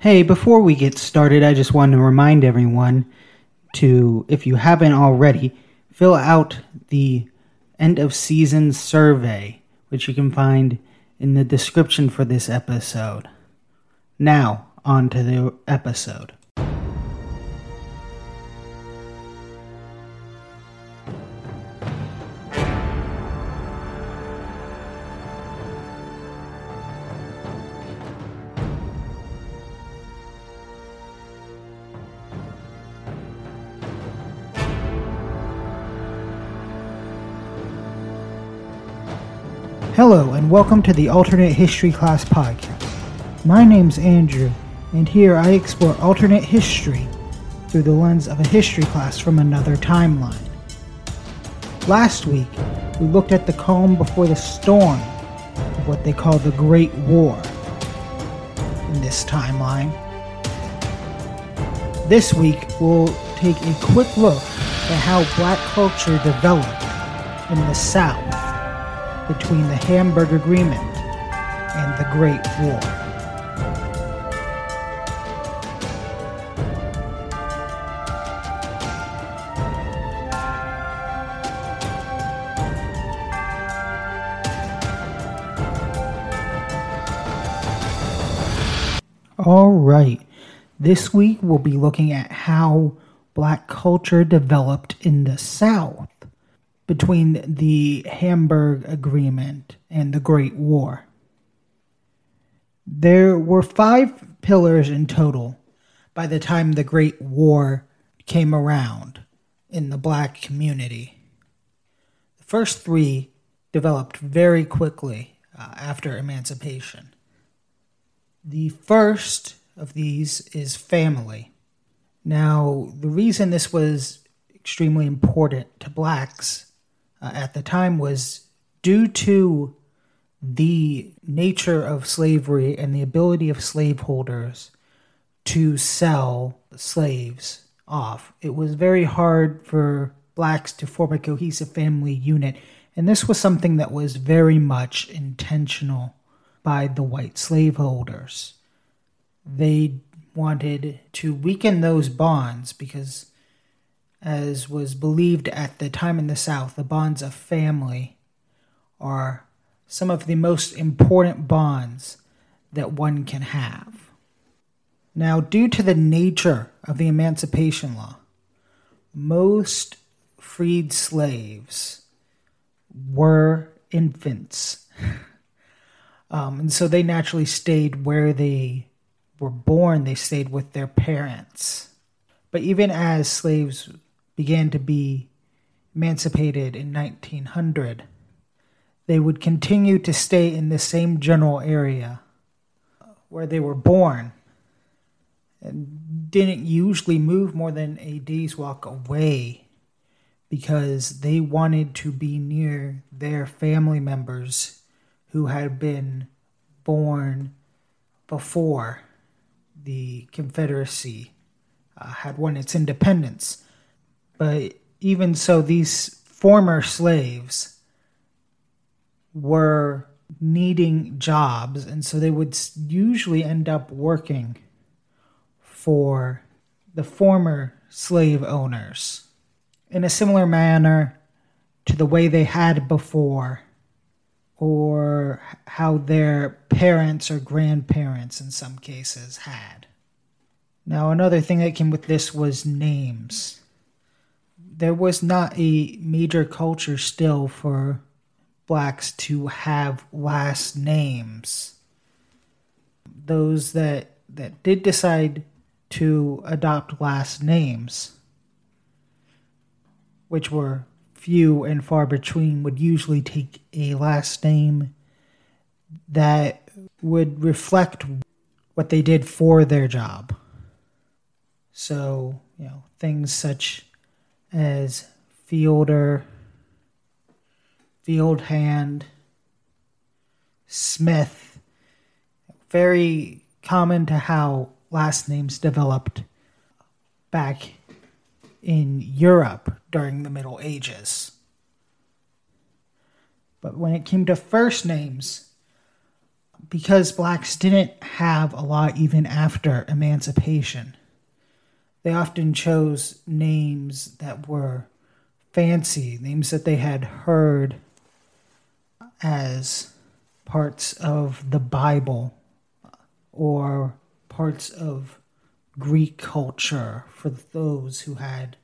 Hey, before we get started, I just want to remind everyone to, if you haven't already, fill out the end of season survey, which you can find in the description for this episode. Now, on to the episode. Hello, and welcome to the Alternate History Class Podcast. My name's Andrew, and here I explore alternate history through the lens of a history class from another timeline. Last week, we looked at the calm before the storm of what they call the Great War in this timeline. This week, we'll take a quick look at how black culture developed in the South between the Hamburg Agreement and the Great War. All right. This week we'll be looking at how black culture developed in the South between the Hamburg Agreement and the Great War. There were five pillars in total by the time the Great War came around in the black community. The first three developed very quickly uh, after emancipation. The first of these is family. Now, the reason this was extremely important to blacks uh, at the time was due to the nature of slavery and the ability of slaveholders to sell slaves off. It was very hard for blacks to form a cohesive family unit, and this was something that was very much intentional by the white slaveholders. They wanted to weaken those bonds because as was believed at the time in the South, the bonds of family are some of the most important bonds that one can have. Now, due to the nature of the Emancipation Law, most freed slaves were infants. um, and so they naturally stayed where they were born, they stayed with their parents. But even as slaves began to be emancipated in 1900, they would continue to stay in the same general area where they were born and didn't usually move more than a day's walk away because they wanted to be near their family members who had been born before the Confederacy uh, had won its independence. But even so, these former slaves were needing jobs, and so they would usually end up working for the former slave owners in a similar manner to the way they had before, or how their parents or grandparents in some cases had. Now, another thing that came with this was names there was not a major culture still for blacks to have last names. Those that that did decide to adopt last names, which were few and far between, would usually take a last name that would reflect what they did for their job. So, you know, things such as fielder, field hand, Smith. Very common to how last names developed back in Europe during the Middle Ages. But when it came to first names, because blacks didn't have a lot even after emancipation, they often chose names that were fancy, names that they had heard as parts of the Bible or parts of Greek culture for those who had,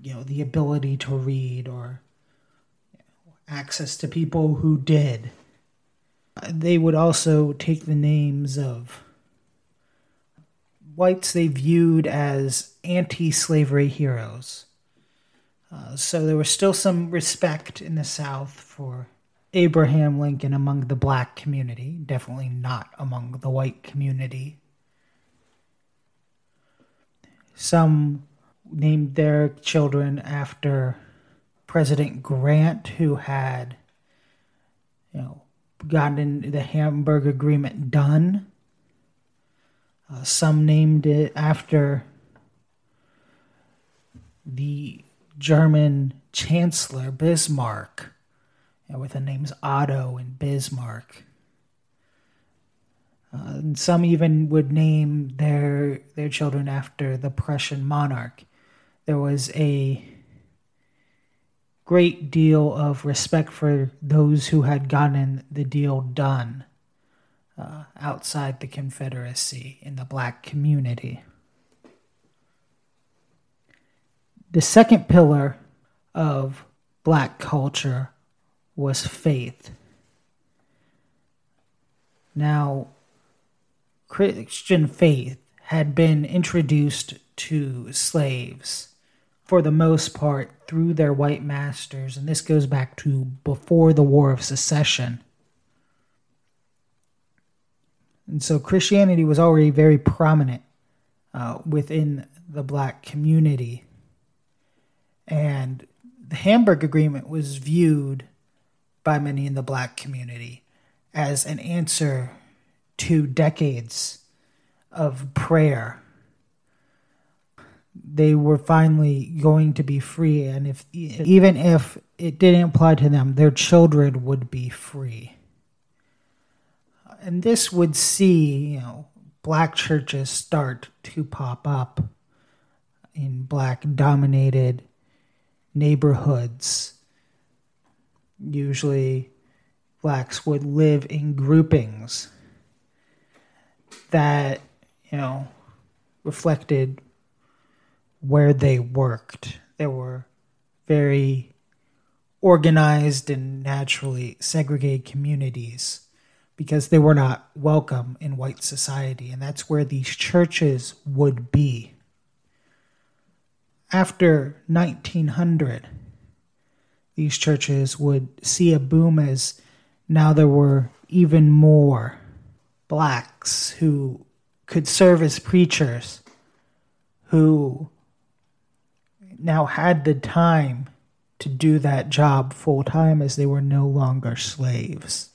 you know, the ability to read or access to people who did. They would also take the names of whites they viewed as anti slavery heroes. Uh, so there was still some respect in the South for Abraham Lincoln among the black community, definitely not among the white community. Some named their children after President Grant, who had, you know, gotten the Hamburg Agreement done. Uh, some named it after the German Chancellor Bismarck know, with the names Otto and Bismarck. Uh, and some even would name their their children after the Prussian monarch. There was a great deal of respect for those who had gotten the deal done uh, outside the Confederacy in the black community. The second pillar of black culture was faith. Now, Christian faith had been introduced to slaves for the most part through their white masters, and this goes back to before the War of Secession. And so Christianity was already very prominent uh, within the black community. And the Hamburg Agreement was viewed by many in the black community as an answer to decades of prayer. They were finally going to be free, and if even if it didn't apply to them, their children would be free. And this would see, you know, black churches start to pop up in black dominated neighborhoods usually blacks would live in groupings that, you know, reflected where they worked. They were very organized and naturally segregated communities because they were not welcome in white society. And that's where these churches would be. After 1900, these churches would see a boom as now there were even more blacks who could serve as preachers, who now had the time to do that job full time as they were no longer slaves.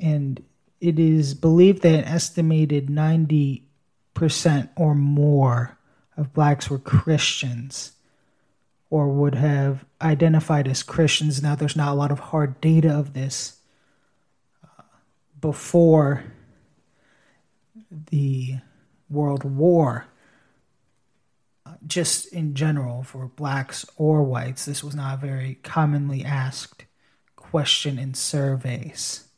And it is believed that an estimated 90% or more of blacks were Christians or would have identified as Christians. Now, there's not a lot of hard data of this uh, before the World War. Uh, just in general, for blacks or whites, this was not a very commonly asked question in surveys.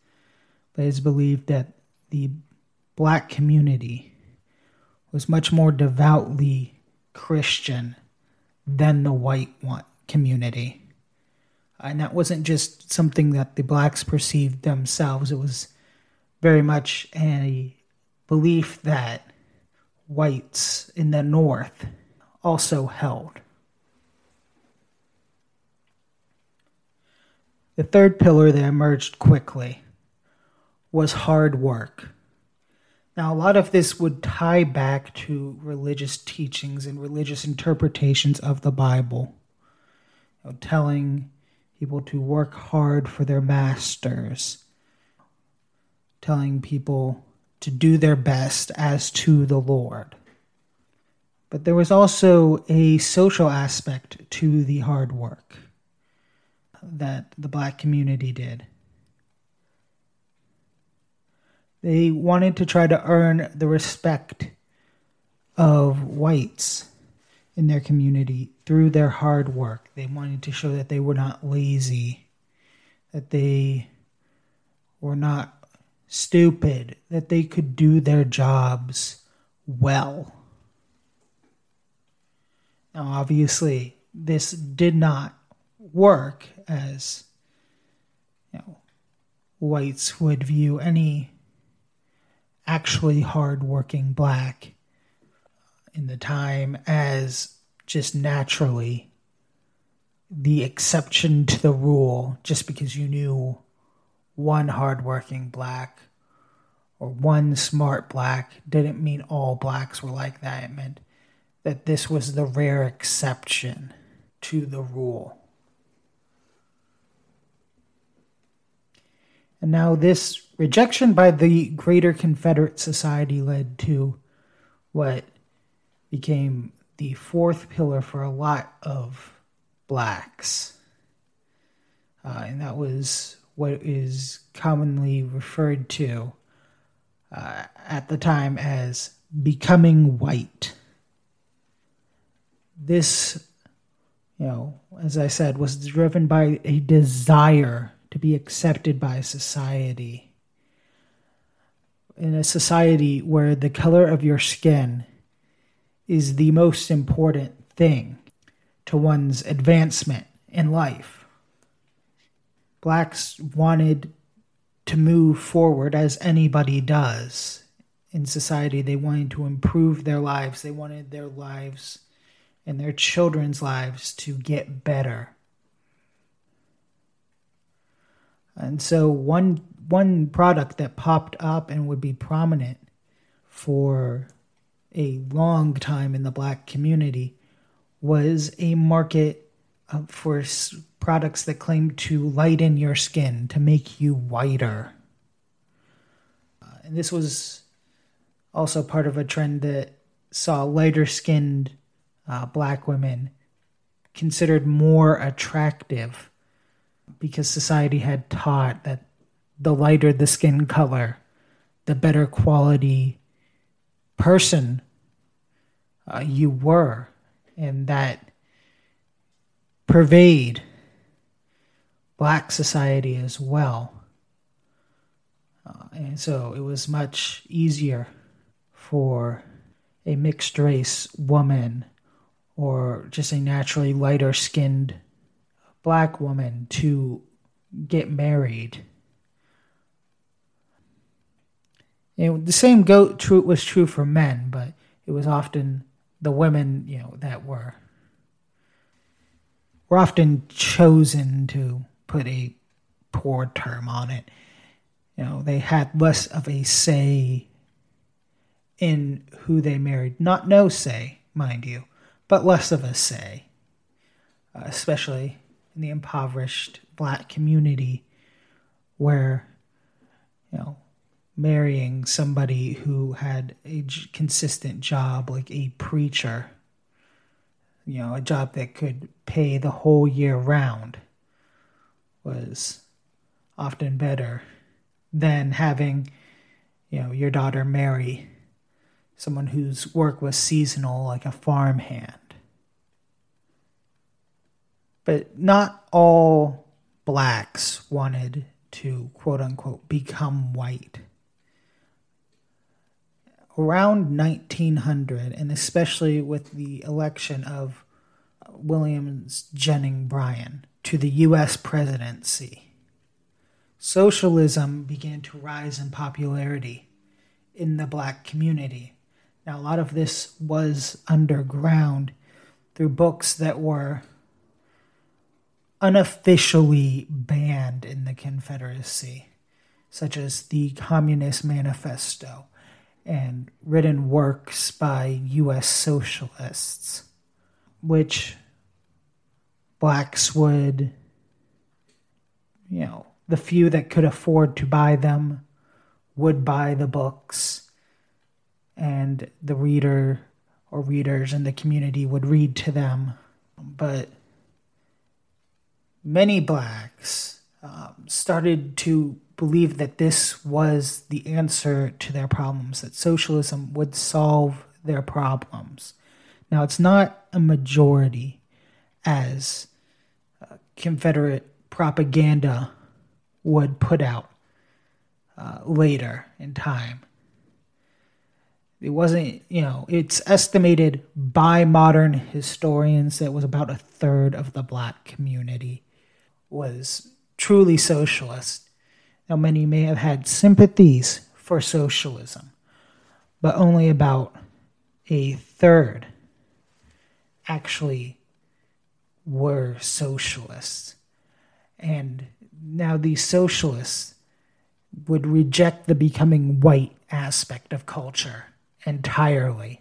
But it's believed that the black community was much more devoutly Christian than the white community. And that wasn't just something that the blacks perceived themselves, it was very much a belief that whites in the North also held. The third pillar that emerged quickly was hard work. Now, a lot of this would tie back to religious teachings and religious interpretations of the Bible, you know, telling people to work hard for their masters, telling people to do their best as to the Lord. But there was also a social aspect to the hard work that the black community did. They wanted to try to earn the respect of whites in their community through their hard work. They wanted to show that they were not lazy, that they were not stupid, that they could do their jobs well. Now, obviously, this did not work as you know, whites would view any actually hardworking black in the time as just naturally the exception to the rule just because you knew one hardworking black or one smart black didn't mean all blacks were like that. It meant that this was the rare exception to the rule. And now, this rejection by the greater Confederate Society led to what became the fourth pillar for a lot of blacks. Uh, and that was what is commonly referred to uh, at the time as becoming white. This, you know, as I said, was driven by a desire to be accepted by society. In a society where the color of your skin is the most important thing to one's advancement in life. Blacks wanted to move forward as anybody does in society. They wanted to improve their lives, they wanted their lives and their children's lives to get better. And so one one product that popped up and would be prominent for a long time in the black community was a market uh, for products that claim to lighten your skin, to make you whiter. Uh, and this was also part of a trend that saw lighter skinned uh, black women considered more attractive because society had taught that the lighter the skin color, the better quality person uh, you were, and that pervade black society as well. Uh, and so it was much easier for a mixed race woman or just a naturally lighter skinned black woman to get married And the same go true was true for men, but it was often the women, you know, that were were often chosen to put a poor term on it. You know, they had less of a say in who they married. Not no say, mind you, but less of a say, uh, especially in the impoverished black community where, you know, marrying somebody who had a consistent job like a preacher you know a job that could pay the whole year round was often better than having you know your daughter marry someone whose work was seasonal like a farmhand but not all blacks wanted to quote unquote become white around 1900, and especially with the election of Williams Jennings Bryan to the U.S. presidency, socialism began to rise in popularity in the black community. Now, a lot of this was underground through books that were unofficially banned in the Confederacy, such as the Communist Manifesto and written works by U.S. socialists, which blacks would, you know, the few that could afford to buy them would buy the books, and the reader or readers in the community would read to them. But many blacks um, started to believe that this was the answer to their problems, that socialism would solve their problems. Now, it's not a majority as uh, Confederate propaganda would put out uh, later in time. It wasn't, you know, it's estimated by modern historians that it was about a third of the black community was truly socialist. Now, many may have had sympathies for socialism, but only about a third actually were socialists. And now these socialists would reject the becoming white aspect of culture entirely.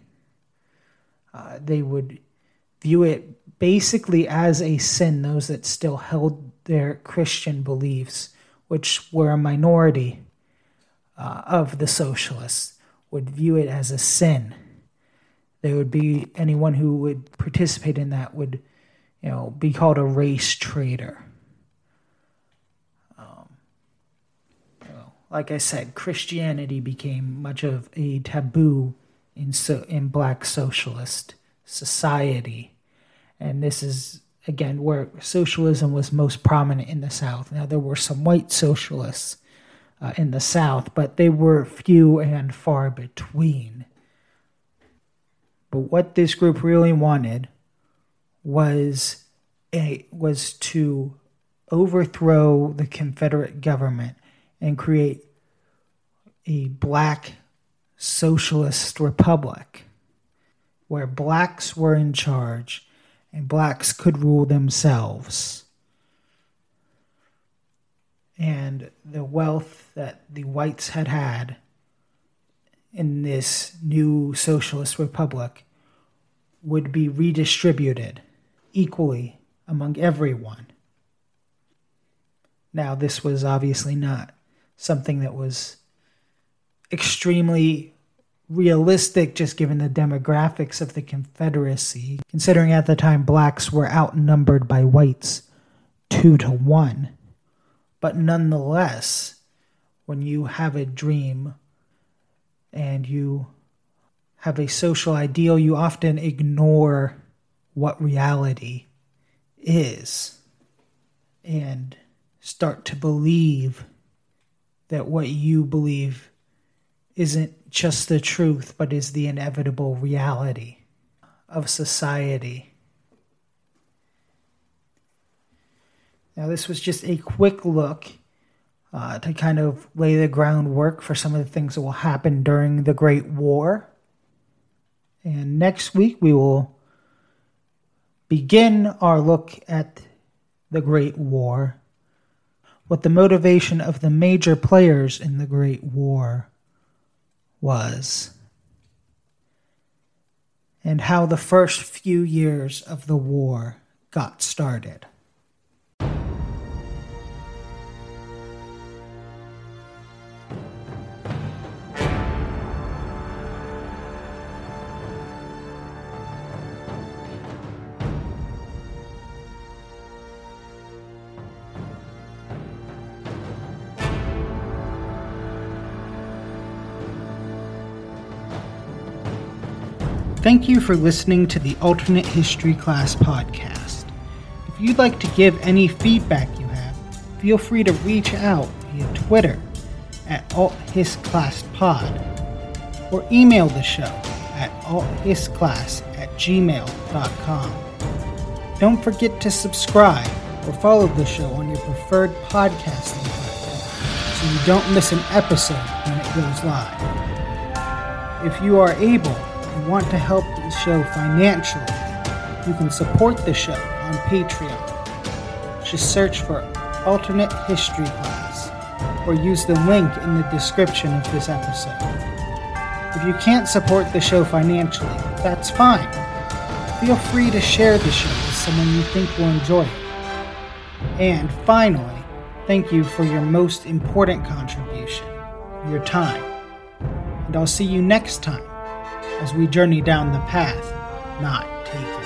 Uh, they would view it basically as a sin, those that still held their Christian beliefs, which were a minority uh, of the socialists, would view it as a sin. There would be anyone who would participate in that would, you know, be called a race traitor. like I said, Christianity became much of a taboo in so in black socialist society, and this is again where socialism was most prominent in the South. Now there were some white socialists uh, in the South, but they were few and far between. But what this group really wanted was a was to overthrow the Confederate government and create a black socialist republic where blacks were in charge and blacks could rule themselves. And the wealth that the whites had had in this new socialist republic would be redistributed equally among everyone. Now, this was obviously not something that was extremely realistic just given the demographics of the Confederacy, considering at the time blacks were outnumbered by whites two to one. But nonetheless, when you have a dream and you have a social ideal, you often ignore what reality is and start to believe that what you believe isn't just the truth, but is the inevitable reality of society. Now, this was just a quick look uh, to kind of lay the groundwork for some of the things that will happen during the Great War. And next week, we will begin our look at the Great War what the motivation of the major players in the Great War was, and how the first few years of the war got started. Thank you for listening to the Alternate History Class podcast. If you'd like to give any feedback you have, feel free to reach out via Twitter at althistclasspod or email the show at althistclass at gmail.com. Don't forget to subscribe or follow the show on your preferred podcasting platform so you don't miss an episode when it goes live. If you are able, and want to help the show financially, you can support the show on Patreon. Just search for Alternate History Class or use the link in the description of this episode. If you can't support the show financially, that's fine. Feel free to share the show with someone you think will enjoy it. And finally, thank you for your most important contribution, your time. And I'll see you next time as we journey down the path not taken.